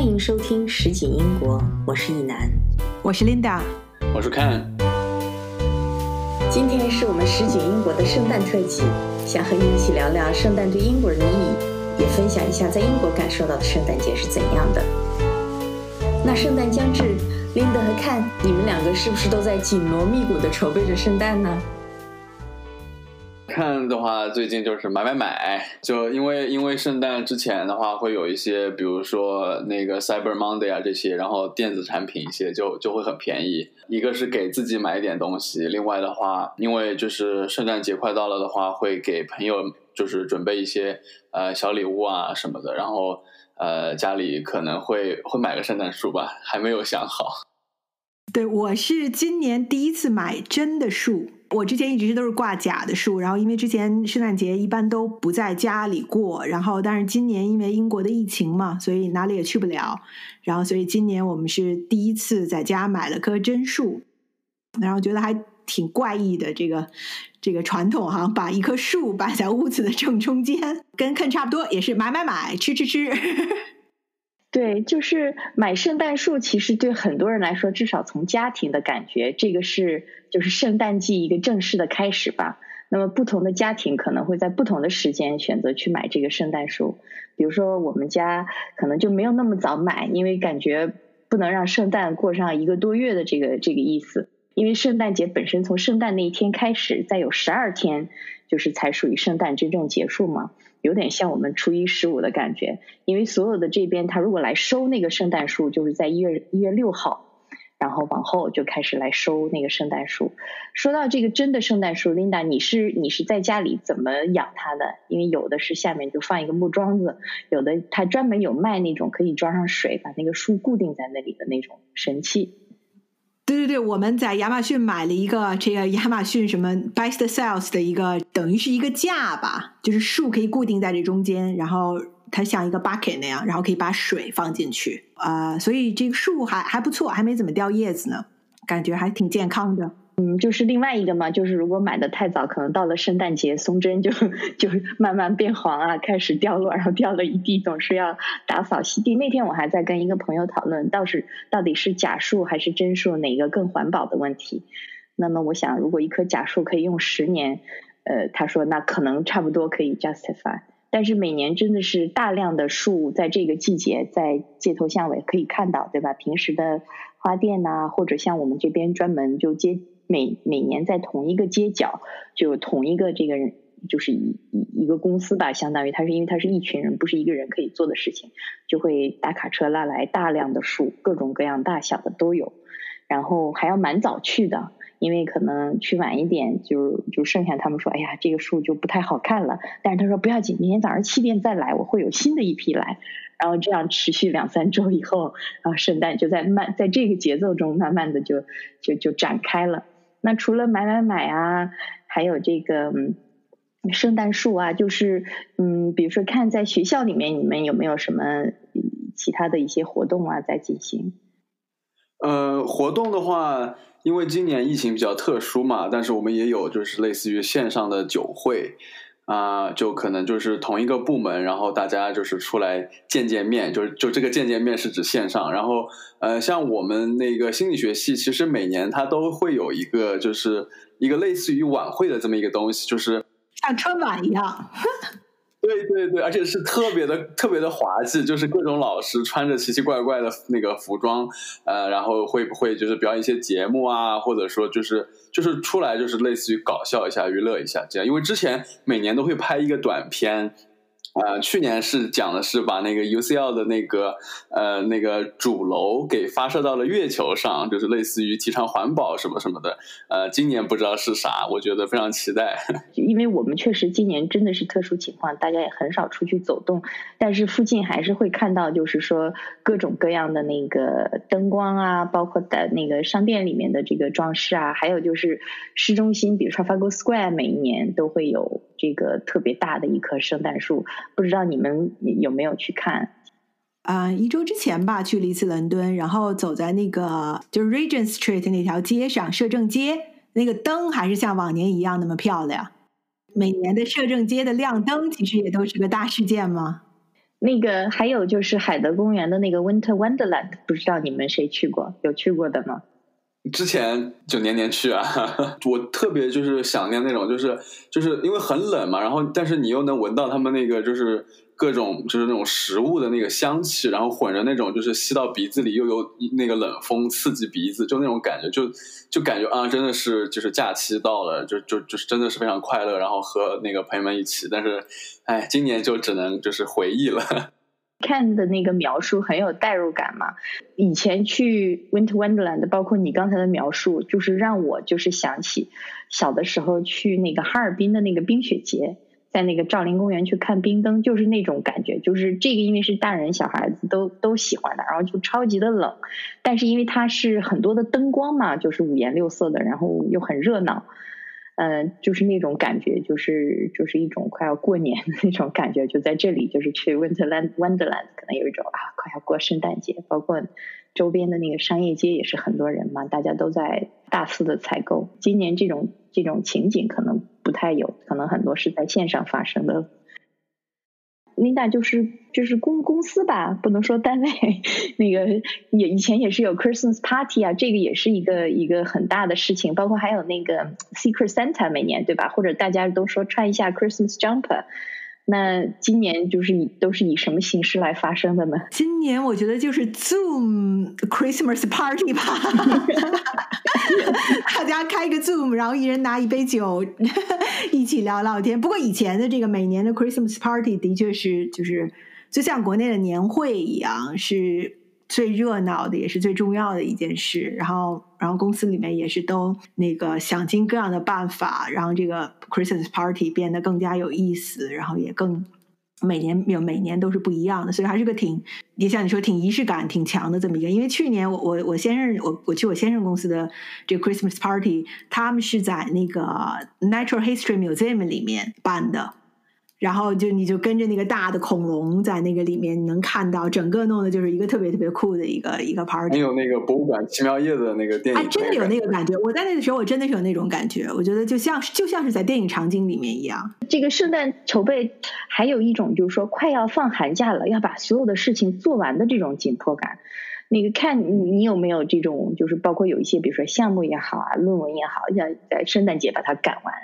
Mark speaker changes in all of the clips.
Speaker 1: 欢迎收听实景英国，我是易楠，
Speaker 2: 我是 Linda，
Speaker 3: 我是 Ken。
Speaker 1: 今天是我们实景英国的圣诞特辑，想和你一起聊聊圣诞对英国人的意义，也分享一下在英国感受到的圣诞节是怎样的。那圣诞将至，Linda 和 Ken，你们两个是不是都在紧锣密鼓的筹备着圣诞呢？
Speaker 3: 看的话，最近就是买买买，就因为因为圣诞之前的话，会有一些，比如说那个 Cyber Monday 啊这些，然后电子产品一些就就会很便宜。一个是给自己买一点东西，另外的话，因为就是圣诞节快到了的话，会给朋友就是准备一些呃小礼物啊什么的，然后呃家里可能会会买个圣诞树吧，还没有想好。
Speaker 2: 对，我是今年第一次买真的树。我之前一直都是挂假的树，然后因为之前圣诞节一般都不在家里过，然后但是今年因为英国的疫情嘛，所以哪里也去不了，然后所以今年我们是第一次在家买了棵真树，然后觉得还挺怪异的这个这个传统哈，把一棵树摆在屋子的正中间，跟看差不多，也是买买买，吃吃吃。
Speaker 4: 对，就是买圣诞树，其实对很多人来说，至少从家庭的感觉，这个是就是圣诞季一个正式的开始吧。那么不同的家庭可能会在不同的时间选择去买这个圣诞树。比如说我们家可能就没有那么早买，因为感觉不能让圣诞过上一个多月的这个这个意思。因为圣诞节本身从圣诞那一天开始，再有十二天，就是才属于圣诞真正结束嘛。有点像我们初一十五的感觉，因为所有的这边他如果来收那个圣诞树，就是在一月一月六号，然后往后就开始来收那个圣诞树。说到这个真的圣诞树，Linda，你是你是在家里怎么养它的？因为有的是下面就放一个木桩子，有的它专门有卖那种可以装上水，把那个树固定在那里的那种神器。
Speaker 2: 对对对，我们在亚马逊买了一个这个亚马逊什么 Best Sales 的一个，等于是一个架吧，就是树可以固定在这中间，然后它像一个 bucket 那样，然后可以把水放进去啊，所以这个树还还不错，还没怎么掉叶子呢，感觉还挺健康的。
Speaker 4: 嗯，就是另外一个嘛，就是如果买的太早，可能到了圣诞节，松针就就慢慢变黄啊，开始掉落，然后掉了一地，总是要打扫吸地。那天我还在跟一个朋友讨论，倒是到底是假树还是真树，哪个更环保的问题。那么我想，如果一棵假树可以用十年，呃，他说那可能差不多可以 justify。但是每年真的是大量的树在这个季节在街头巷尾可以看到，对吧？平时的花店呐，或者像我们这边专门就接。每每年在同一个街角，就同一个这个人，就是一一一个公司吧，相当于他是因为他是一群人，不是一个人可以做的事情，就会大卡车拉来大量的树，各种各样大小的都有，然后还要蛮早去的，因为可能去晚一点，就就剩下他们说，哎呀，这个树就不太好看了，但是他说不要紧，明天早上七点再来，我会有新的一批来。然后这样持续两三周以后，然后圣诞就在慢在这个节奏中慢慢的就就就展开了。那除了买买买啊，还有这个圣诞树啊，就是嗯，比如说看在学校里面，你们有没有什么其他的一些活动啊在进行？
Speaker 3: 呃，活动的话，因为今年疫情比较特殊嘛，但是我们也有就是类似于线上的酒会。啊，就可能就是同一个部门，然后大家就是出来见见面，就是就这个见见面是指线上，然后呃，像我们那个心理学系，其实每年它都会有一个就是一个类似于晚会的这么一个东西，就是
Speaker 2: 像春晚一样。
Speaker 3: 对对对，而且是特别的特别的滑稽，就是各种老师穿着奇奇怪怪的那个服装，呃，然后会不会就是表演一些节目啊，或者说就是就是出来就是类似于搞笑一下、娱乐一下这样，因为之前每年都会拍一个短片。呃，去年是讲的是把那个 UCL 的那个呃那个主楼给发射到了月球上，就是类似于提倡环保什么什么的。呃，今年不知道是啥，我觉得非常期待。
Speaker 4: 因为我们确实今年真的是特殊情况，大家也很少出去走动，但是附近还是会看到，就是说各种各样的那个灯光啊，包括在那个商店里面的这个装饰啊，还有就是市中心，比如说 Trafalgar Square，每一年都会有这个特别大的一棵圣诞树。不知道你们有没有去看？
Speaker 2: 啊，一周之前吧，去了一次伦敦，然后走在那个就是 Regent Street 那条街上，摄政街那个灯还是像往年一样那么漂亮。每年的摄政街的亮灯，其实也都是个大事件吗？
Speaker 4: 那个还有就是海德公园的那个 Winter Wonderland，不知道你们谁去过？有去过的吗？
Speaker 3: 之前就年年去啊，我特别就是想念那种，就是就是因为很冷嘛，然后但是你又能闻到他们那个就是各种就是那种食物的那个香气，然后混着那种就是吸到鼻子里又有那个冷风刺激鼻子，就那种感觉，就就感觉啊，真的是就是假期到了，就就就是真的是非常快乐，然后和那个朋友们一起，但是哎，今年就只能就是回忆了。
Speaker 4: 看的那个描述很有代入感嘛。以前去 Winter Wonderland，包括你刚才的描述，就是让我就是想起小的时候去那个哈尔滨的那个冰雪节，在那个兆麟公园去看冰灯，就是那种感觉。就是这个，因为是大人小孩子都都喜欢的，然后就超级的冷，但是因为它是很多的灯光嘛，就是五颜六色的，然后又很热闹。嗯，就是那种感觉，就是就是一种快要过年的那种感觉，就在这里，就是去 Winterland Wonderland，可能有一种啊，快要过圣诞节，包括周边的那个商业街也是很多人嘛，大家都在大肆的采购。今年这种这种情景可能不太有，可能很多是在线上发生的。Linda 就是就是公公司吧，不能说单位，那个也以前也是有 Christmas party 啊，这个也是一个一个很大的事情，包括还有那个 Secret Santa 每年对吧？或者大家都说穿一下 Christmas jumper。那今年就是以都是以什么形式来发生的呢？
Speaker 2: 今年我觉得就是 Zoom Christmas Party 吧，大家开个 Zoom，然后一人拿一杯酒，一起聊聊天。不过以前的这个每年的 Christmas Party 的确是就是就像国内的年会一样是。最热闹的也是最重要的一件事，然后，然后公司里面也是都那个想尽各样的办法，让这个 Christmas party 变得更加有意思，然后也更每年有每年都是不一样的，所以还是个挺也像你说挺仪式感挺强的这么一个。因为去年我我我先生我我去我先生公司的这个 Christmas party，他们是在那个 Natural History Museum 里面办的。然后就你就跟着那个大的恐龙在那个里面，你能看到整个弄的就是一个特别特别酷的一个一个 party。
Speaker 3: 你有那个博物馆奇妙夜的那个电影，
Speaker 2: 哎，真的有那个感觉。我在那个时候，我真的是有那种感觉。我觉得就像就像是在电影场景里面一样。
Speaker 4: 这个圣诞筹备还有一种就是说快要放寒假了，要把所有的事情做完的这种紧迫感。那个看你你有没有这种，就是包括有一些，比如说项目也好啊，论文也好，要在圣诞节把它赶完，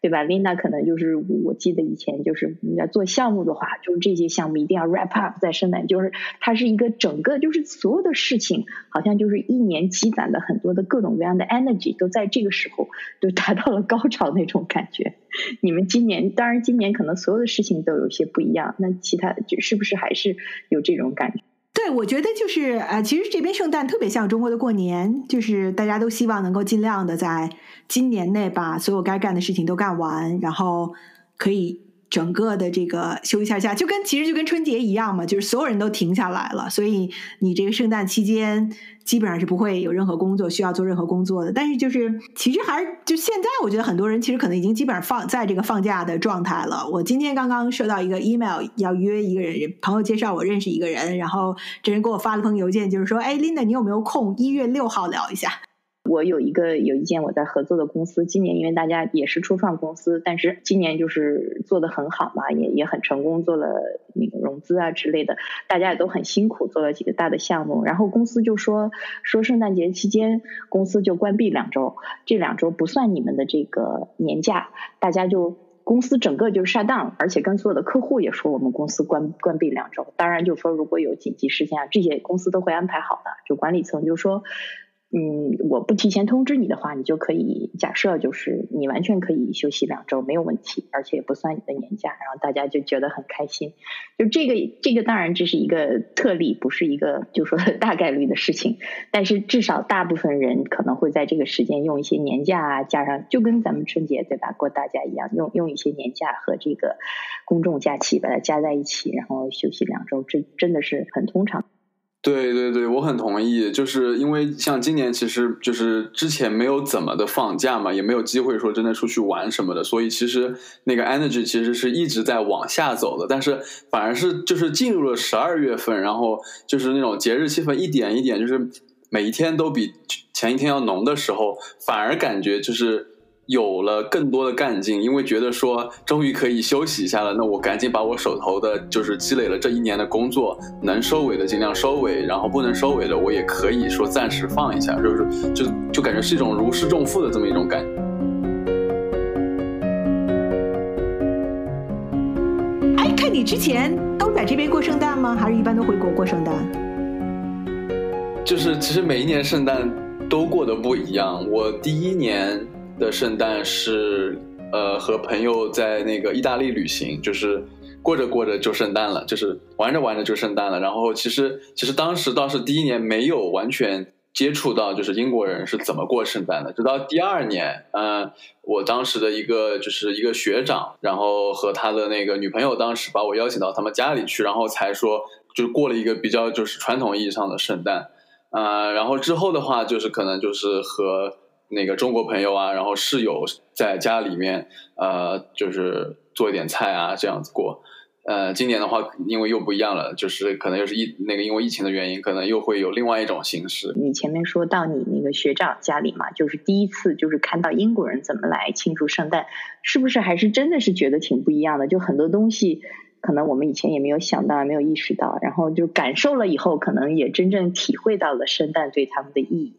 Speaker 4: 对吧？Linda 可能就是我记得以前就是你要做项目的话，就是这些项目一定要 wrap up 在圣诞，就是它是一个整个就是所有的事情，好像就是一年积攒的很多的各种各样的 energy 都在这个时候就达到了高潮那种感觉。你们今年当然今年可能所有的事情都有些不一样，那其他就是不是还是有这种感觉？
Speaker 2: 对，我觉得就是呃，其实这边圣诞特别像中国的过年，就是大家都希望能够尽量的在今年内把所有该干的事情都干完，然后可以。整个的这个休一下假，就跟其实就跟春节一样嘛，就是所有人都停下来了，所以你这个圣诞期间基本上是不会有任何工作需要做任何工作的。但是就是其实还是就现在，我觉得很多人其实可能已经基本上放在这个放假的状态了。我今天刚刚收到一个 email，要约一个人，朋友介绍我认识一个人，然后这人给我发了封邮件，就是说，哎，Linda，你有没有空一月六号聊一下？
Speaker 4: 我有一个有一件我在合作的公司，今年因为大家也是初创公司，但是今年就是做的很好嘛，也也很成功，做了那个融资啊之类的，大家也都很辛苦，做了几个大的项目。然后公司就说说圣诞节期间公司就关闭两周，这两周不算你们的这个年假，大家就公司整个就 shut down，而且跟所有的客户也说我们公司关关闭两周。当然就说如果有紧急事件啊，这些公司都会安排好的，就管理层就说。嗯，我不提前通知你的话，你就可以假设就是你完全可以休息两周没有问题，而且也不算你的年假，然后大家就觉得很开心。就这个这个当然这是一个特例，不是一个就说 大概率的事情，但是至少大部分人可能会在这个时间用一些年假啊，加上就跟咱们春节对吧过大家一样，用用一些年假和这个公众假期把它加在一起，然后休息两周，这真的是很通常。
Speaker 3: 对对对，我很同意，就是因为像今年，其实就是之前没有怎么的放假嘛，也没有机会说真的出去玩什么的，所以其实那个 energy 其实是一直在往下走的。但是反而是就是进入了十二月份，然后就是那种节日气氛一点一点，就是每一天都比前一天要浓的时候，反而感觉就是有了更多的干劲，因为觉得说终于可以休息一下了，那我赶紧把我手头的就是积累了这一年的工作能收尾的尽量收尾，然后不能收尾的我也可以说暂时放一下，就是就就感觉是一种如释重负的这么一种感觉。
Speaker 2: 哎，看你之前都在这边过圣诞吗？还是一般都回国过圣诞？
Speaker 3: 就是其实每一年圣诞都过得不一样。我第一年。的圣诞是，呃，和朋友在那个意大利旅行，就是过着过着就圣诞了，就是玩着玩着就圣诞了。然后其实其实当时倒是第一年没有完全接触到，就是英国人是怎么过圣诞的。直到第二年，嗯，我当时的一个就是一个学长，然后和他的那个女朋友当时把我邀请到他们家里去，然后才说就过了一个比较就是传统意义上的圣诞，啊，然后之后的话就是可能就是和。那个中国朋友啊，然后室友在家里面，呃，就是做一点菜啊，这样子过。呃，今年的话，因为又不一样了，就是可能又是疫那个因为疫情的原因，可能又会有另外一种形式。
Speaker 4: 你前面说到你那个学长家里嘛，就是第一次就是看到英国人怎么来庆祝圣诞，是不是还是真的是觉得挺不一样的？就很多东西可能我们以前也没有想到，没有意识到，然后就感受了以后，可能也真正体会到了圣诞对他们的意义。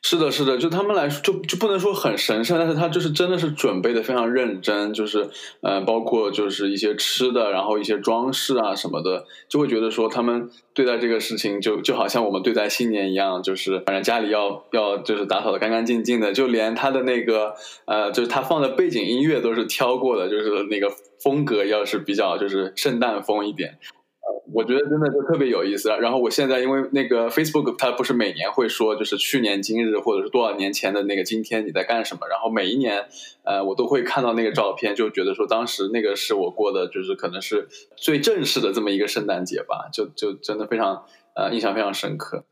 Speaker 3: 是的，是的，就他们来说，就就不能说很神圣，但是他就是真的是准备的非常认真，就是，嗯，包括就是一些吃的，然后一些装饰啊什么的，就会觉得说他们对待这个事情就就好像我们对待新年一样，就是反正家里要要就是打扫的干干净净的，就连他的那个呃，就是他放的背景音乐都是挑过的，就是那个风格要是比较就是圣诞风一点。我觉得真的就特别有意思。然后我现在因为那个 Facebook，它不是每年会说，就是去年今日或者是多少年前的那个今天你在干什么？然后每一年，呃，我都会看到那个照片，就觉得说当时那个是我过的，就是可能是最正式的这么一个圣诞节吧，就就真的非常呃印象非常深刻。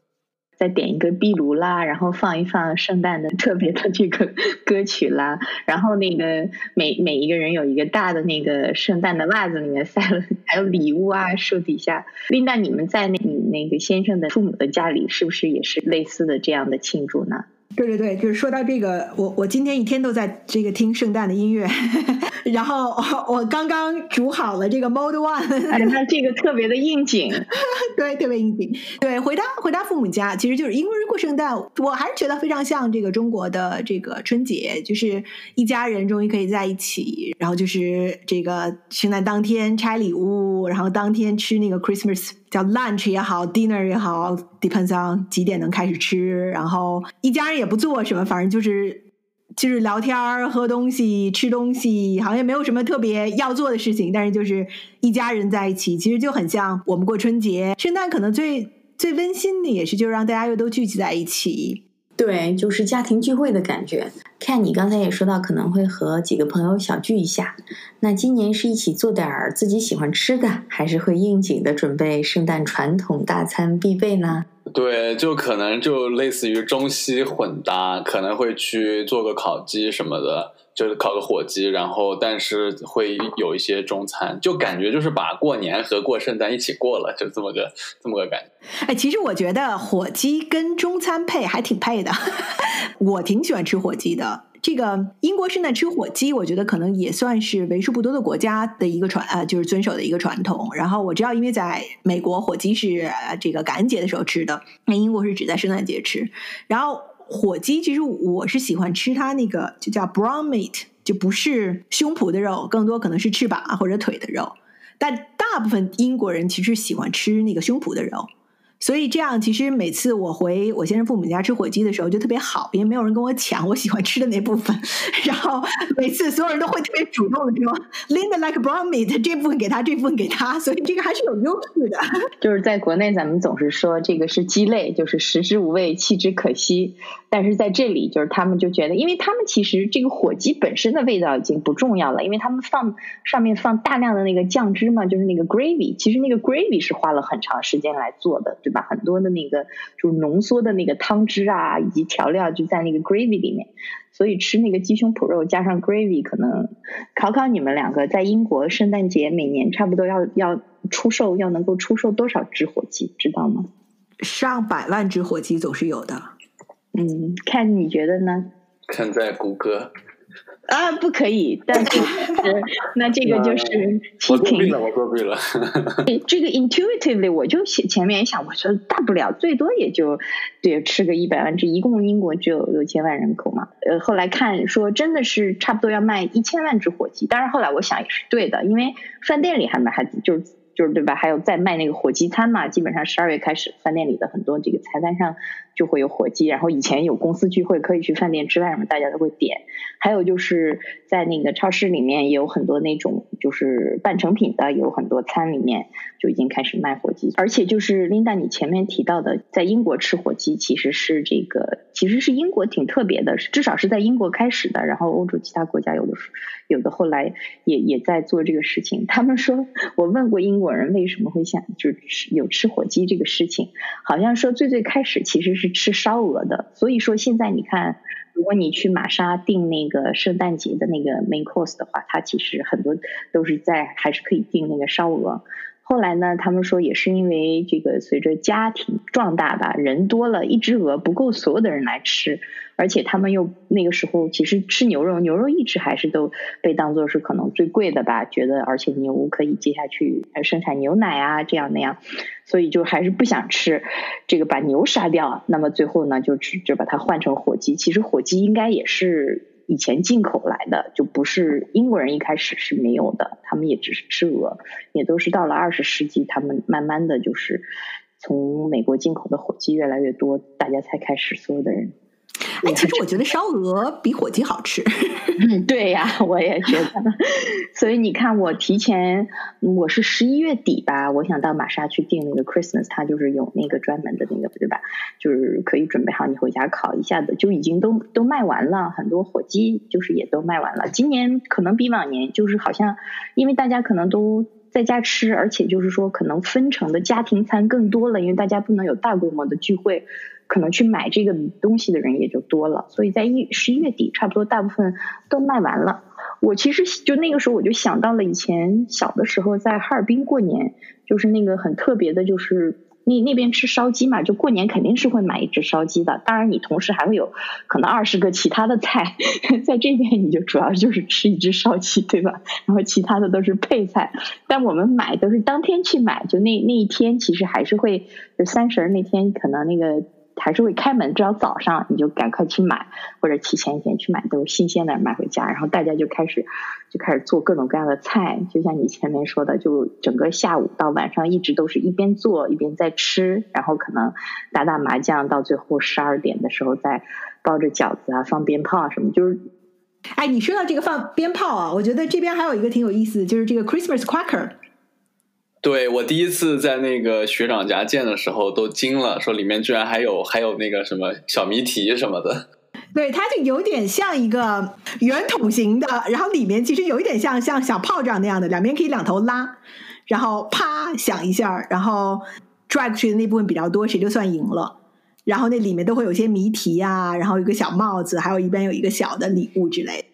Speaker 4: 再点一个壁炉啦，然后放一放圣诞的 特别的这个歌曲啦，然后那个每每一个人有一个大的那个圣诞的袜子，里面塞了还有礼物啊，树底下。琳达，你们在那你那个先生的父母的家里，是不是也是类似的这样的庆祝呢？
Speaker 2: 对对对，就是说到这个，我我今天一天都在这个听圣诞的音乐，然后我刚刚煮好了这个 Mode One，
Speaker 4: 哎，那这个特别的应景，
Speaker 2: 对，特别应景。对，回到回到父母家，其实就是英国人过圣诞，我还是觉得非常像这个中国的这个春节，就是一家人终于可以在一起，然后就是这个圣诞当天拆礼物，然后当天吃那个 Christmas。叫 lunch 也好，dinner 也好，depends on 几点能开始吃。然后一家人也不做什么，反正就是就是聊天、喝东西、吃东西，好像也没有什么特别要做的事情。但是就是一家人在一起，其实就很像我们过春节、圣诞，可能最最温馨的也是就让大家又都聚集在一起。
Speaker 1: 对，就是家庭聚会的感觉。看你刚才也说到，可能会和几个朋友小聚一下。那今年是一起做点儿自己喜欢吃的，还是会应景的准备圣诞传统大餐必备呢？
Speaker 3: 对，就可能就类似于中西混搭，可能会去做个烤鸡什么的。就是烤个火鸡，然后但是会有一些中餐，就感觉就是把过年和过圣诞一起过了，就这么个这么个感觉。
Speaker 2: 哎，其实我觉得火鸡跟中餐配还挺配的，我挺喜欢吃火鸡的。这个英国圣诞吃火鸡，我觉得可能也算是为数不多的国家的一个传呃，就是遵守的一个传统。然后我知道，因为在美国火鸡是这个感恩节的时候吃的，那英国是只在圣诞节吃。然后。火鸡其实我是喜欢吃它那个就叫 brown meat，就不是胸脯的肉，更多可能是翅膀或者腿的肉。但大部分英国人其实喜欢吃那个胸脯的肉。所以这样，其实每次我回我先生父母家吃火鸡的时候，就特别好，因为没有人跟我抢我喜欢吃的那部分。然后每次所有人都会特别主动的说，Linda like brown meat，这部分给他，这部分给他，所以这个还是有优势的。
Speaker 4: 就是在国内，咱们总是说这个是鸡肋，就是食之无味，弃之可惜。但是在这里，就是他们就觉得，因为他们其实这个火鸡本身的味道已经不重要了，因为他们放上面放大量的那个酱汁嘛，就是那个 gravy，其实那个 gravy 是花了很长时间来做的。对吧？很多的那个就浓缩的那个汤汁啊，以及调料就在那个 gravy 里面，所以吃那个鸡胸脯肉加上 gravy，可能考考你们两个，在英国圣诞节每年差不多要要出售，要能够出售多少只火鸡，知道吗？
Speaker 2: 上百万只火鸡总是有的。
Speaker 4: 嗯，看你觉得呢？
Speaker 3: 看在谷歌。
Speaker 4: 啊，不可以，但是 那这个就是
Speaker 3: 我作弊了，我作弊了。
Speaker 4: 这个 intuitively 我就前前面想，我说大不了最多也就对吃个一百万，只一共英国只有六千万人口嘛。呃，后来看说真的是差不多要卖一千万只火鸡，当然后来我想也是对的，因为饭店里还卖还就是。就是对吧？还有在卖那个火鸡餐嘛，基本上十二月开始，饭店里的很多这个菜单上就会有火鸡。然后以前有公司聚会可以去饭店吃饭什么，大家都会点。还有就是在那个超市里面也有很多那种就是半成品的，有很多餐里面就已经开始卖火鸡。而且就是琳达你前面提到的，在英国吃火鸡其实是这个，其实是英国挺特别的，至少是在英国开始的。然后欧洲其他国家有的有的后来也也在做这个事情。他们说我问过英国。人为什么会想就是有吃火鸡这个事情？好像说最最开始其实是吃烧鹅的，所以说现在你看，如果你去玛莎订那个圣诞节的那个 main course 的话，它其实很多都是在还是可以订那个烧鹅。后来呢，他们说也是因为这个随着家庭壮大吧，人多了，一只鹅不够所有的人来吃。而且他们又那个时候其实吃牛肉，牛肉一直还是都被当做是可能最贵的吧，觉得而且牛可以接下去生产牛奶啊这样那样，所以就还是不想吃这个把牛杀掉。那么最后呢，就只就把它换成火鸡。其实火鸡应该也是以前进口来的，就不是英国人一开始是没有的，他们也只是吃鹅，也都是到了二十世纪，他们慢慢的就是从美国进口的火鸡越来越多，大家才开始所有的人。
Speaker 2: 哎，其实我觉得烧鹅比火鸡好吃。
Speaker 4: 对呀，我也觉得。所以你看，我提前我是十一月底吧，我想到玛莎去订那个 Christmas，它就是有那个专门的那个，对吧？就是可以准备好你回家烤一下的，就已经都都卖完了。很多火鸡就是也都卖完了。今年可能比往年就是好像，因为大家可能都在家吃，而且就是说可能分成的家庭餐更多了，因为大家不能有大规模的聚会。可能去买这个东西的人也就多了，所以在一十一月底，差不多大部分都卖完了。我其实就那个时候，我就想到了以前小的时候在哈尔滨过年，就是那个很特别的，就是那那边吃烧鸡嘛，就过年肯定是会买一只烧鸡的。当然，你同时还会有可能二十个其他的菜，在这边你就主要就是吃一只烧鸡，对吧？然后其他的都是配菜。但我们买都是当天去买，就那那一天其实还是会，就三十那天可能那个。还是会开门，只要早上你就赶快去买，或者提前一天去买，都是新鲜的买回家，然后大家就开始就开始做各种各样的菜，就像你前面说的，就整个下午到晚上一直都是一边做一边在吃，然后可能打打麻将，到最后十二点的时候再包着饺子啊，放鞭炮啊什么，就是，
Speaker 2: 哎，你说到这个放鞭炮啊，我觉得这边还有一个挺有意思，就是这个 Christmas cracker。
Speaker 3: 对我第一次在那个学长家见的时候都惊了，说里面居然还有还有那个什么小谜题什么的。
Speaker 2: 对，它就有点像一个圆筒形的，然后里面其实有一点像像小炮仗那样的，两边可以两头拉，然后啪响一下，然后 drag 出去的那部分比较多，谁就算赢了。然后那里面都会有些谜题啊，然后一个小帽子，还有一边有一个小的礼物之类的。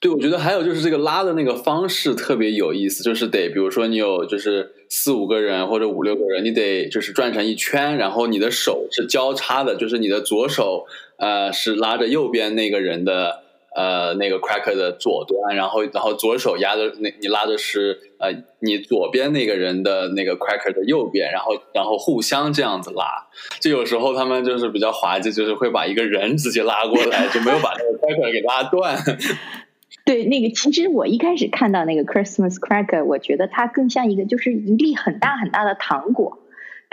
Speaker 3: 对，我觉得还有就是这个拉的那个方式特别有意思，就是得比如说你有就是四五个人或者五六个人，你得就是转成一圈，然后你的手是交叉的，就是你的左手呃是拉着右边那个人的呃那个 cracker 的左端，然后然后左手压着那你拉的是呃你左边那个人的那个 cracker 的右边，然后然后互相这样子拉，就有时候他们就是比较滑稽，就是会把一个人直接拉过来，就没有把那个 cracker 给拉断。
Speaker 4: 对，那个其实我一开始看到那个 Christmas cracker，我觉得它更像一个就是一粒很大很大的糖果。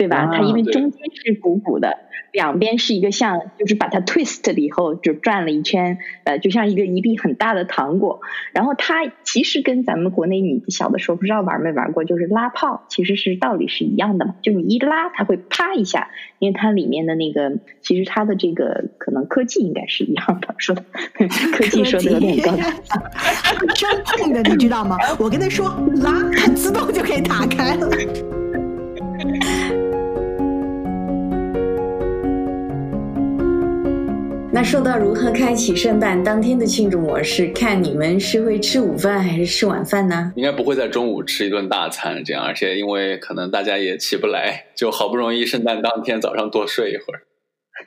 Speaker 4: 对吧？它因为中间是鼓鼓的，两边是一个像，就是把它 twist 了以后就转了一圈，呃，就像一个一粒很大的糖果。然后它其实跟咱们国内你小的时候不知道玩没玩过，就是拉炮，其实是道理是一样的嘛。就你一拉，它会啪一下，因为它里面的那个，其实它的这个可能科技应该是一样的，说的 科技说的有点高，
Speaker 2: 真痛的，你知道吗？我跟他说拉，自动就可以打开了。
Speaker 1: 那说到如何开启圣诞当天的庆祝模式，看你们是会吃午饭还是吃晚饭呢？
Speaker 3: 应该不会在中午吃一顿大餐这样，而且因为可能大家也起不来，就好不容易圣诞当天早上多睡一会儿。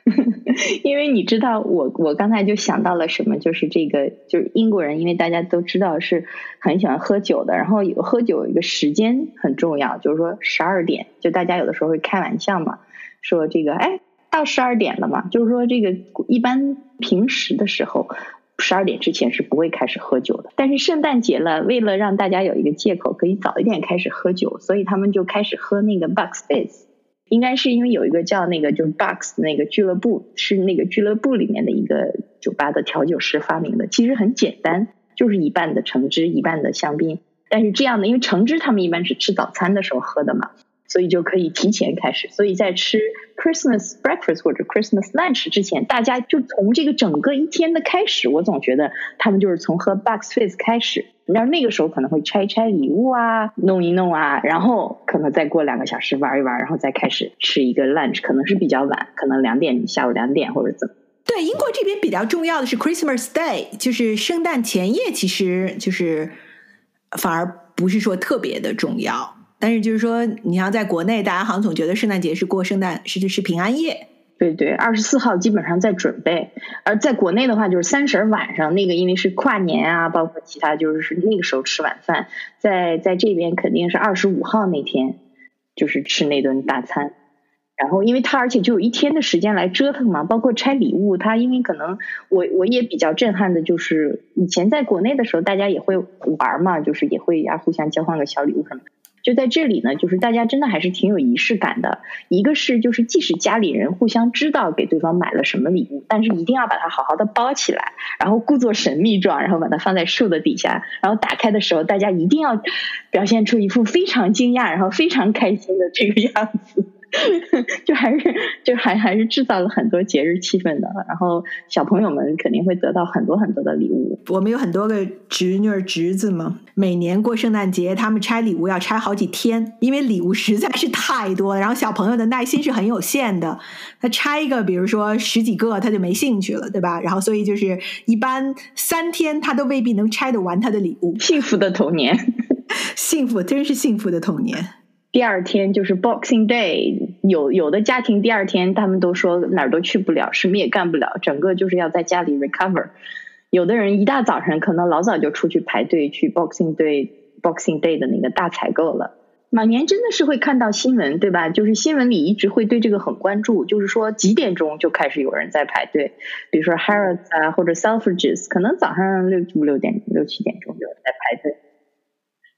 Speaker 4: 因为你知道，我我刚才就想到了什么，就是这个，就是英国人，因为大家都知道是很喜欢喝酒的，然后有喝酒有一个时间很重要，就是说十二点，就大家有的时候会开玩笑嘛，说这个哎到十二点了嘛，就是说这个一般平时的时候十二点之前是不会开始喝酒的，但是圣诞节了，为了让大家有一个借口可以早一点开始喝酒，所以他们就开始喝那个 Bucks Fizz。应该是因为有一个叫那个就是 Box 那个俱乐部，是那个俱乐部里面的一个酒吧的调酒师发明的。其实很简单，就是一半的橙汁，一半的香槟。但是这样的，因为橙汁他们一般是吃早餐的时候喝的嘛。所以就可以提前开始。所以在吃 Christmas breakfast 或者 Christmas lunch 之前，大家就从这个整个一天的开始，我总觉得他们就是从喝 Bucks Fizz 开始。然后那个时候可能会拆拆礼物啊，弄一弄啊，然后可能再过两个小时玩一玩，然后再开始吃一个 lunch，可能是比较晚，可能两点下午两点或者怎么。
Speaker 2: 对，英国这边比较重要的是 Christmas Day，就是圣诞前夜，其实就是反而不是说特别的重要。但是就是说，你像在国内，大家好像总觉得圣诞节是过圣诞，是是平安夜。
Speaker 4: 对对，二十四号基本上在准备，而在国内的话，就是三十晚上那个，因为是跨年啊，包括其他，就是是那个时候吃晚饭。在在这边肯定是二十五号那天，就是吃那顿大餐。然后，因为他而且就有一天的时间来折腾嘛，包括拆礼物，他因为可能我我也比较震撼的就是，以前在国内的时候，大家也会玩嘛，就是也会啊互相交换个小礼物什么。就在这里呢，就是大家真的还是挺有仪式感的。一个是就是，即使家里人互相知道给对方买了什么礼物，但是一定要把它好好的包起来，然后故作神秘状，然后把它放在树的底下，然后打开的时候，大家一定要表现出一副非常惊讶，然后非常开心的这个样子。就还是就还还是制造了很多节日气氛的，然后小朋友们肯定会得到很多很多的礼物。
Speaker 2: 我们有很多个侄女儿侄子嘛，每年过圣诞节，他们拆礼物要拆好几天，因为礼物实在是太多了。然后小朋友的耐心是很有限的，他拆一个，比如说十几个，他就没兴趣了，对吧？然后所以就是一般三天他都未必能拆得完他的礼物。
Speaker 4: 幸福的童年，
Speaker 2: 幸福，真是幸福的童年。
Speaker 4: 第二天就是 Boxing Day，有有的家庭第二天他们都说哪儿都去不了，什么也干不了，整个就是要在家里 recover。有的人一大早上可能老早就出去排队去 Boxing Day Boxing Day 的那个大采购了。马年真的是会看到新闻，对吧？就是新闻里一直会对这个很关注，就是说几点钟就开始有人在排队，比如说 Harrods 啊或者 Selfridges，可能早上六五六点六七点钟就在排队。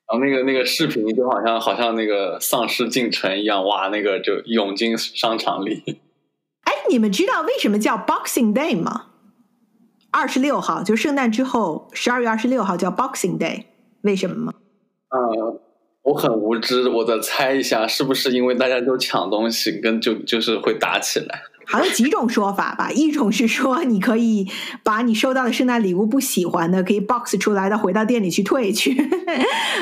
Speaker 3: 然后那个那个视频就好像好像那个丧尸进城一样，哇，那个就涌进商场里。
Speaker 2: 哎，你们知道为什么叫 Boxing Day 吗？二十六号就圣诞之后，十二月二十六号叫 Boxing Day，为什么吗？
Speaker 3: 呃，我很无知，我再猜一下，是不是因为大家都抢东西，跟就就是会打起来？
Speaker 2: 好像几种说法吧，一种是说你可以把你收到的圣诞礼物不喜欢的可以 box 出来的，回到店里去退去。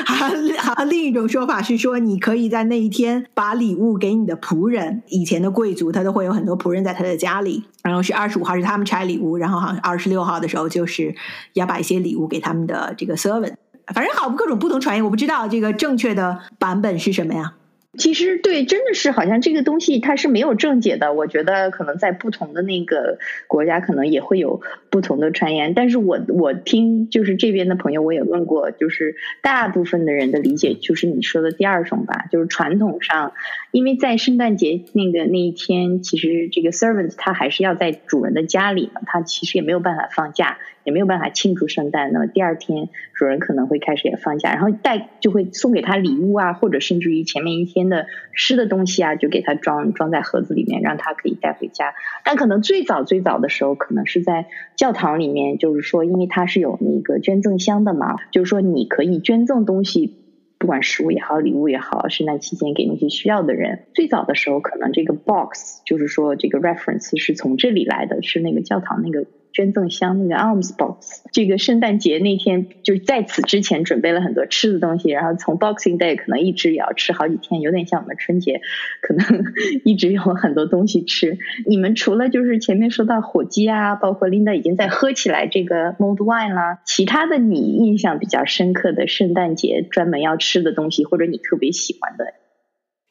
Speaker 2: 好，好，另一种说法是说你可以在那一天把礼物给你的仆人。以前的贵族他都会有很多仆人在他的家里，然后是二十五号是他们拆礼物，然后好像二十六号的时候就是要把一些礼物给他们的这个 servant。反正好各种不同传言，我不知道这个正确的版本是什么呀。
Speaker 4: 其实对，真的是好像这个东西它是没有正解的。我觉得可能在不同的那个国家，可能也会有不同的传言。但是我我听就是这边的朋友，我也问过，就是大部分的人的理解就是你说的第二种吧，就是传统上，因为在圣诞节那个那一天，其实这个 servant 他还是要在主人的家里嘛，他其实也没有办法放假。也没有办法庆祝圣诞，那么第二天主人可能会开始也放假，然后带就会送给他礼物啊，或者甚至于前面一天的吃的东西啊，就给他装装在盒子里面，让他可以带回家。但可能最早最早的时候，可能是在教堂里面，就是说，因为它是有那个捐赠箱的嘛，就是说你可以捐赠东西，不管食物也好，礼物也好，圣诞期间给那些需要的人。最早的时候，可能这个 box 就是说这个 reference 是从这里来的，是那个教堂那个。捐赠箱那个 alms box，这个圣诞节那天就是在此之前准备了很多吃的东西，然后从 Boxing Day 可能一直也要吃好几天，有点像我们春节，可能一直有很多东西吃。你们除了就是前面说到火鸡啊，包括 Linda 已经在喝起来这个 Mold Wine 啦，其他的你印象比较深刻的圣诞节专门要吃的东西，或者你特别喜欢的？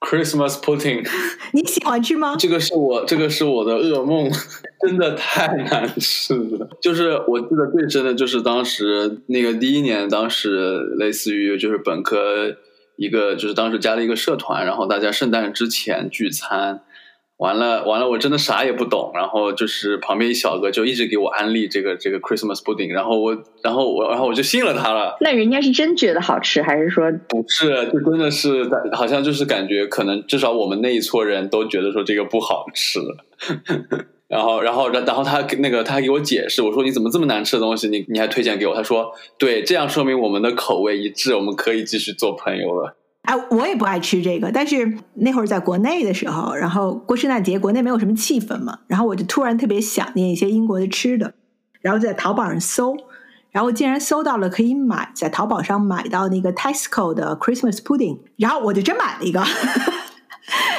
Speaker 3: Christmas pudding，
Speaker 2: 你喜欢吃吗？
Speaker 3: 这个是我这个是我的噩梦，真的太难吃了。就是我记得最深的就是当时那个第一年，当时类似于就是本科一个就是当时加了一个社团，然后大家圣诞之前聚餐。完了完了，我真的啥也不懂。然后就是旁边一小哥就一直给我安利这个这个 Christmas pudding，然后我然后我然后我就信了他了。
Speaker 4: 那人家是真觉得好吃，还是说
Speaker 3: 不是？就真的是好像就是感觉可能至少我们那一撮人都觉得说这个不好吃。然后然后然后他那个他还给我解释，我说你怎么这么难吃的东西你你还推荐给我？他说对，这样说明我们的口味一致，我们可以继续做朋友了。
Speaker 2: 哎，我也不爱吃这个，但是那会儿在国内的时候，然后过圣诞节，国内没有什么气氛嘛，然后我就突然特别想念一些英国的吃的，然后在淘宝上搜，然后竟然搜到了可以买在淘宝上买到那个 Tesco 的 Christmas pudding，然后我就真买了一个。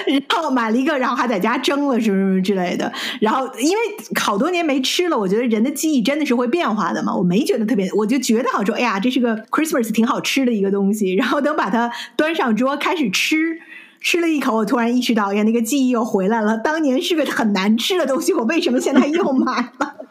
Speaker 2: 然后买了一个，然后还在家蒸了，什么什么之类的。然后因为好多年没吃了，我觉得人的记忆真的是会变化的嘛。我没觉得特别，我就觉得好说，哎呀，这是个 Christmas 挺好吃的一个东西。然后等把它端上桌开始吃，吃了一口，我突然意识到，呀，那个记忆又回来了。当年是个很难吃的东西，我为什么现在又买了？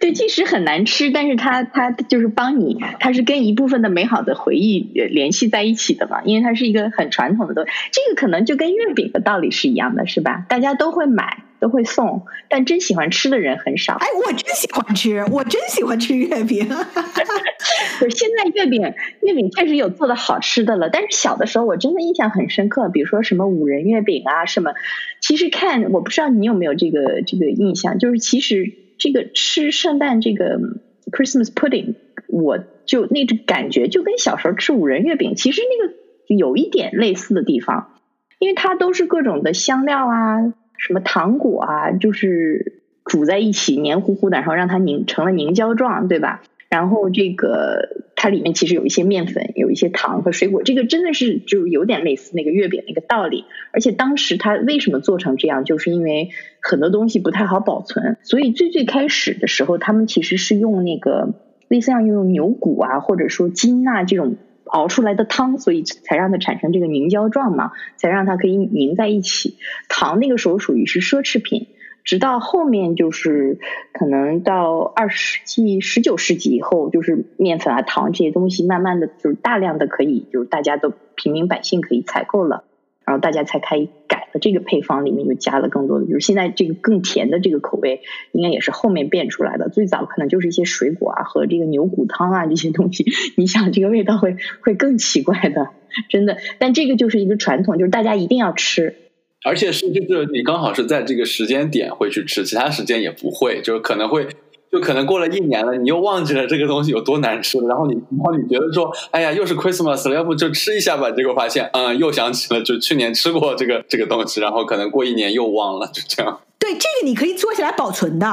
Speaker 4: 对，即使很难吃，但是它它就是帮你，它是跟一部分的美好的回忆联系在一起的嘛，因为它是一个很传统的东西。这个可能就跟月饼的道理是一样的，是吧？大家都会买，都会送，但真喜欢吃的人很少。
Speaker 2: 哎，我真喜欢吃，我真喜欢吃月饼。
Speaker 4: 是现在月饼月饼确实有做的好吃的了，但是小的时候我真的印象很深刻，比如说什么五仁月饼啊什么。其实看我不知道你有没有这个这个印象，就是其实。这个吃圣诞这个 Christmas pudding，我就那种感觉就跟小时候吃五仁月饼，其实那个有一点类似的地方，因为它都是各种的香料啊，什么糖果啊，就是煮在一起黏糊糊的，然后让它凝成了凝胶状，对吧？然后这个它里面其实有一些面粉，有一些糖和水果，这个真的是就有点类似那个月饼那个道理。而且当时它为什么做成这样，就是因为很多东西不太好保存，所以最最开始的时候，他们其实是用那个类似像用牛骨啊，或者说筋呐这种熬出来的汤，所以才让它产生这个凝胶状嘛，才让它可以凝在一起。糖那个时候属于是奢侈品。直到后面就是可能到二十世纪、十九世纪以后，就是面粉啊、糖这些东西慢慢的就是大量的可以，就是大家都平民百姓可以采购了，然后大家才开始改了这个配方，里面就加了更多的，就是现在这个更甜的这个口味，应该也是后面变出来的。最早可能就是一些水果啊和这个牛骨汤啊这些东西，你想这个味道会会更奇怪的，真的。但这个就是一个传统，就是大家一定要吃。
Speaker 3: 而且是就是你刚好是在这个时间点会去吃，其他时间也不会，就是可能会就可能过了一年了，你又忘记了这个东西有多难吃，然后你然后你觉得说，哎呀，又是 Christmas 了，要不就吃一下吧，结果发现，嗯，又想起了就去年吃过这个这个东西，然后可能过一年又忘了，就这样。
Speaker 2: 对，这个你可以做起来保存的。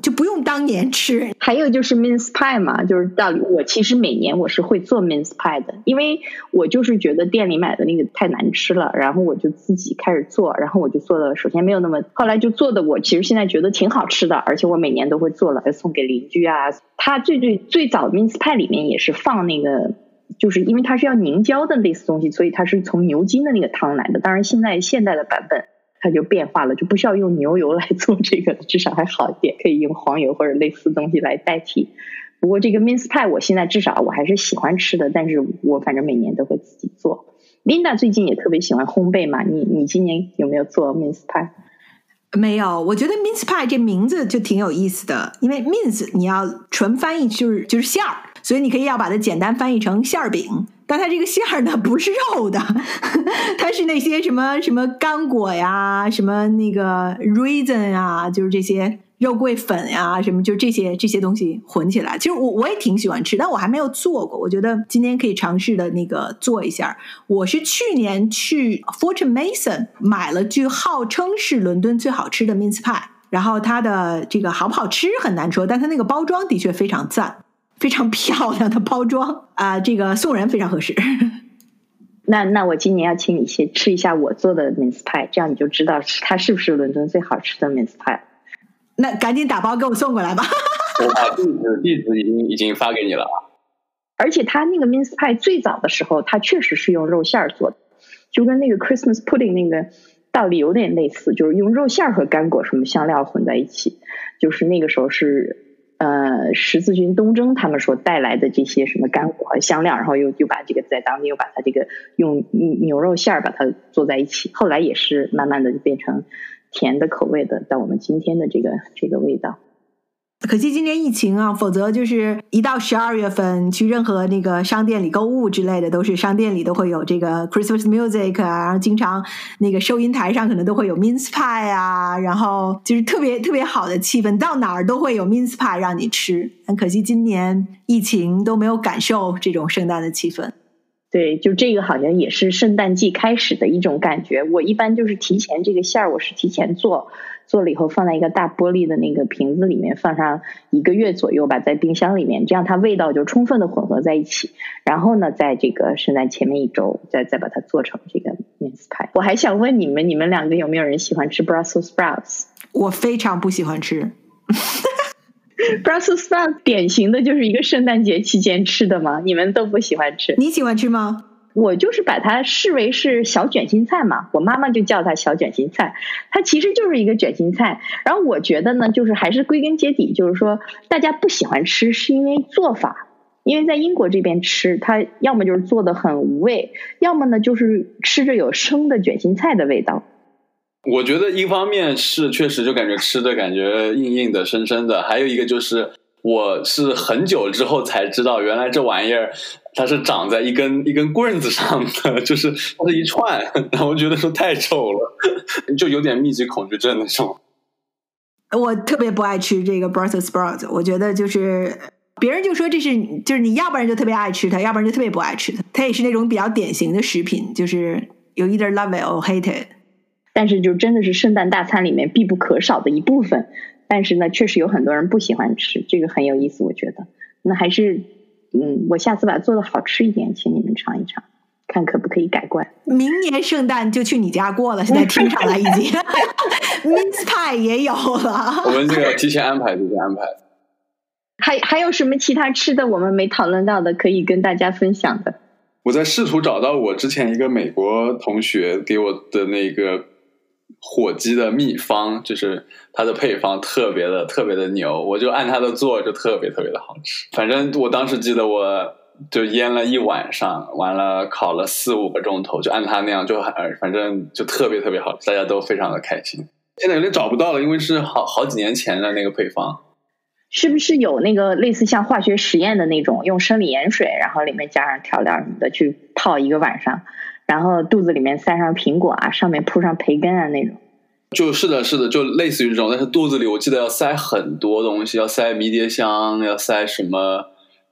Speaker 2: 就不用当年吃。
Speaker 4: 还有就是 mince pie 嘛，就是到我其实每年我是会做 mince pie 的，因为我就是觉得店里买的那个太难吃了，然后我就自己开始做，然后我就做的首先没有那么，后来就做的我其实现在觉得挺好吃的，而且我每年都会做了送给邻居啊。它最最最早的 mince pie 里面也是放那个，就是因为它是要凝胶的类似东西，所以它是从牛筋的那个汤来的。当然现在现代的版本。它就变化了，就不需要用牛油来做这个，至少还好一点，可以用黄油或者类似东西来代替。不过这个 mince pie 我现在至少我还是喜欢吃的，但是我反正每年都会自己做。Linda 最近也特别喜欢烘焙嘛，你你今年有没有做 mince pie？
Speaker 2: 没有，我觉得 mince pie 这名字就挺有意思的，因为 mince 你要纯翻译就是就是馅儿，所以你可以要把它简单翻译成馅儿饼。但它这个馅儿呢不是肉的，它是那些什么什么干果呀，什么那个 raisin 啊，就是这些肉桂粉呀，什么就这些这些东西混起来。其实我我也挺喜欢吃，但我还没有做过。我觉得今天可以尝试的那个做一下。我是去年去 Fortune Mason 买了，句号称是伦敦最好吃的 mince pie，然后它的这个好不好吃很难说，但它那个包装的确非常赞。非常漂亮的包装啊，这个送人非常合适。
Speaker 4: 那那我今年要请你先吃一下我做的 mince pie，这样你就知道它是不是伦敦最好吃的 mince pie。
Speaker 2: 那赶紧打包给我送过来吧。
Speaker 3: 我把地址地址已经已经发给你了。
Speaker 4: 而且它那个 mince pie 最早的时候，它确实是用肉馅儿做的。就跟那个 Christmas pudding 那个道理有点类似，就是用肉馅儿和干果什么香料混在一起，就是那个时候是呃十字军东征他们所带来的这些什么干果和香料，然后又又把这个在当地又把它这个用牛肉馅儿把它做在一起，后来也是慢慢的就变成甜的口味的，到我们今天的这个这个味道。
Speaker 2: 可惜今年疫情啊，否则就是一到十二月份去任何那个商店里购物之类的，都是商店里都会有这个 Christmas music 啊，然后经常那个收银台上可能都会有 mince pie 啊，然后就是特别特别好的气氛，到哪儿都会有 mince pie 让你吃。很可惜今年疫情都没有感受这种圣诞的气氛。
Speaker 4: 对，就这个好像也是圣诞季开始的一种感觉。我一般就是提前这个馅儿，我是提前做。做了以后放在一个大玻璃的那个瓶子里面，放上一个月左右吧，在冰箱里面，这样它味道就充分的混合在一起。然后呢，在这个圣诞前面一周，再再把它做成这个 mince pie。我还想问你们，你们两个有没有人喜欢吃 Brussels sprouts？
Speaker 2: 我非常不喜欢吃。
Speaker 4: Brussels sprouts 典型的就是一个圣诞节期间吃的吗？你们都不喜欢吃？
Speaker 2: 你喜欢吃吗？
Speaker 4: 我就是把它视为是小卷心菜嘛，我妈妈就叫它小卷心菜，它其实就是一个卷心菜。然后我觉得呢，就是还是归根结底，就是说大家不喜欢吃，是因为做法。因为在英国这边吃，它要么就是做的很无味，要么呢就是吃着有生的卷心菜的味道。
Speaker 3: 我觉得一方面是确实就感觉吃的感觉硬硬的、生生的，还有一个就是我是很久之后才知道，原来这玩意儿。它是长在一根一根棍子上的，就是它是一串，然 后我觉得说太臭了，就有点密集恐惧症那种。
Speaker 2: 我特别不爱吃这个 Brussels sprout，我觉得就是别人就说这是就是你要不然就特别爱吃它，要不然就特别不爱吃它。它也是那种比较典型的食品，就是有 either love it or hate it。
Speaker 4: 但是就真的是圣诞大餐里面必不可少的一部分。但是呢，确实有很多人不喜欢吃，这个很有意思，我觉得。那还是。嗯，我下次把它做的好吃一点，请你们尝一尝，看可不可以改观。
Speaker 2: 明年圣诞就去你家过了，现在听上来已经，mince pie 也有了。
Speaker 3: 我们这个提前安排，提前安排。
Speaker 4: 还还有什么其他吃的我们没讨论到的，可以跟大家分享的？
Speaker 3: 我在试图找到我之前一个美国同学给我的那个。火鸡的秘方就是它的配方特别的特别的牛，我就按它的做，就特别特别的好吃。反正我当时记得，我就腌了一晚上，完了烤了四五个钟头，就按它那样，就反正就特别特别好吃，大家都非常的开心。现在有点找不到了，因为是好好几年前的那个配方。
Speaker 4: 是不是有那个类似像化学实验的那种，用生理盐水，然后里面加上调料什么的去泡一个晚上？然后肚子里面塞上苹果啊，上面铺上培根啊那种，
Speaker 3: 就是的，是的，就类似于这种。但是肚子里我记得要塞很多东西，要塞迷迭香，要塞什么，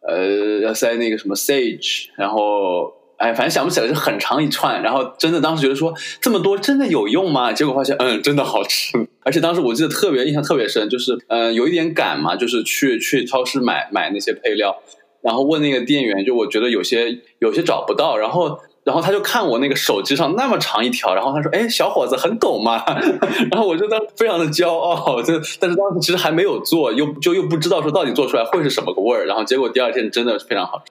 Speaker 3: 呃，要塞那个什么 sage，然后哎，反正想不起来，就很长一串。然后真的当时觉得说这么多真的有用吗？结果发现，嗯，真的好吃。而且当时我记得特别印象特别深，就是嗯，有一点赶嘛，就是去去超市买买那些配料，然后问那个店员，就我觉得有些有些找不到，然后。然后他就看我那个手机上那么长一条，然后他说：“哎，小伙子很懂嘛。”然后我就当非常的骄傲，就但是当时其实还没有做，又就又不知道说到底做出来会是什么个味儿。然后结果第二天真的非常好吃。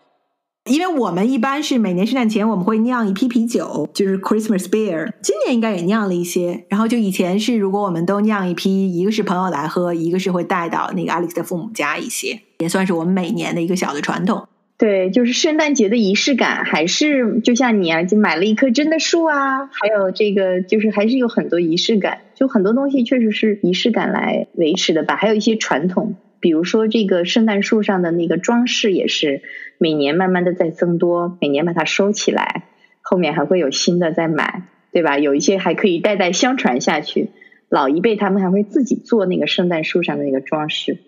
Speaker 2: 因为我们一般是每年圣诞前我们会酿一批啤酒，就是 Christmas beer。今年应该也酿了一些。然后就以前是如果我们都酿一批，一个是朋友来喝，一个是会带到那个 Alex 的父母家一些，也算是我们每年的一个小的传统。
Speaker 4: 对，就是圣诞节的仪式感，还是就像你啊，就买了一棵真的树啊，还有这个，就是还是有很多仪式感，就很多东西确实是仪式感来维持的吧。还有一些传统，比如说这个圣诞树上的那个装饰，也是每年慢慢的在增多，每年把它收起来，后面还会有新的再买，对吧？有一些还可以代代相传下去，老一辈他们还会自己做那个圣诞树上的那个装饰。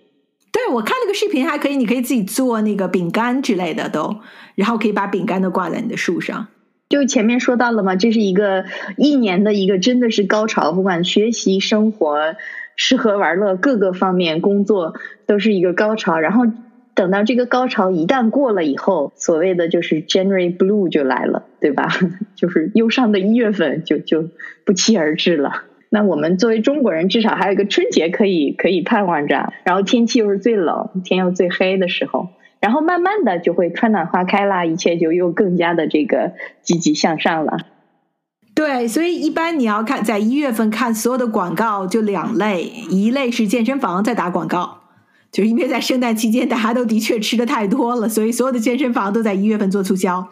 Speaker 2: 对，我看那个视频还可以，你可以自己做那个饼干之类的都，然后可以把饼干都挂在你的树上。
Speaker 4: 就前面说到了嘛，这是一个一年的一个真的是高潮，不管学习、生活、吃喝玩乐各个方面，工作都是一个高潮。然后等到这个高潮一旦过了以后，所谓的就是 January Blue 就来了，对吧？就是忧伤的一月份就就不期而至了。那我们作为中国人，至少还有一个春节可以可以盼望着，然后天气又是最冷，天又最黑的时候，然后慢慢的就会春暖花开啦，一切就又更加的这个积极向上了。
Speaker 2: 对，所以一般你要看在一月份看所有的广告就两类，一类是健身房在打广告，就是因为在圣诞期间大家都的确吃的太多了，所以所有的健身房都在一月份做促销。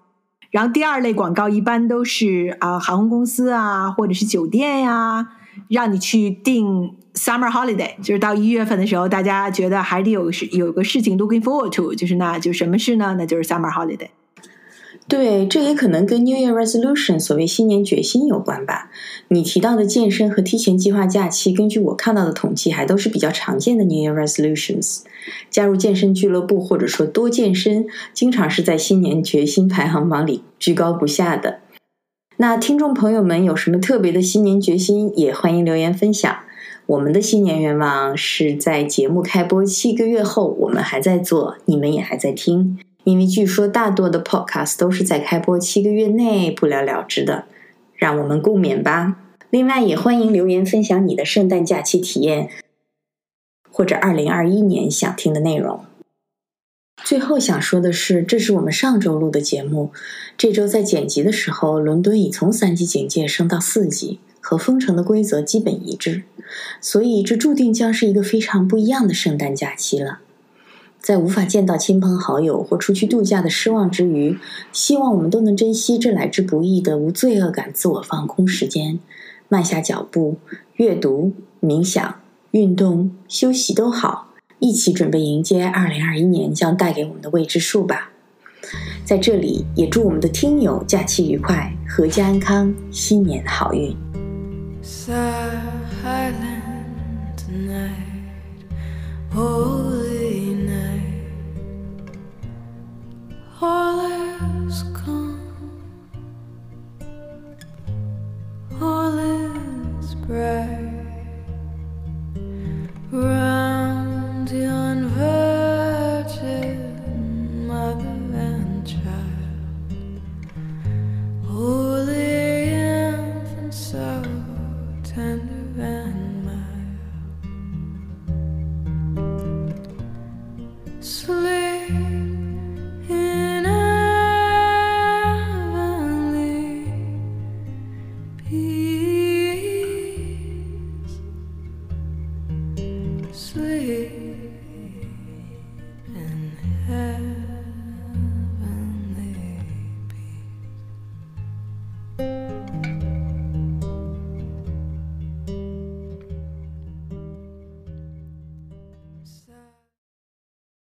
Speaker 2: 然后第二类广告一般都是啊航空公司啊或者是酒店呀，让你去定 summer holiday，就是到一月份的时候，大家觉得还得有事有个事情 looking forward to，就是那就什么事呢？那就是 summer holiday。
Speaker 1: 对，这也可能跟 New Year Resolution 所谓新年决心有关吧。你提到的健身和提前计划假期，根据我看到的统计，还都是比较常见的 New Year Resolutions。加入健身俱乐部或者说多健身，经常是在新年决心排行榜里居高不下的。那听众朋友们有什么特别的新年决心，也欢迎留言分享。我们的新年愿望是在节目开播七个月后，我们还在做，你们也还在听。因为据说大多的 podcast 都是在开播七个月内不了了之的，让我们共勉吧。另外，也欢迎留言分享你的圣诞假期体验，或者二零二一年想听的内容。最后想说的是，这是我们上周录的节目，这周在剪辑的时候，伦敦已从三级警戒升到四级，和封城的规则基本一致，所以这注定将是一个非常不一样的圣诞假期了。在无法见到亲朋好友或出去度假的失望之余，希望我们都能珍惜这来之不易的无罪恶感自我放空时间，慢下脚步，阅读、冥想、运动、休息都好，一起准备迎接二零二一年将带给我们的未知数吧。在这里，也祝我们的听友假期愉快，阖家安康，新年好运。all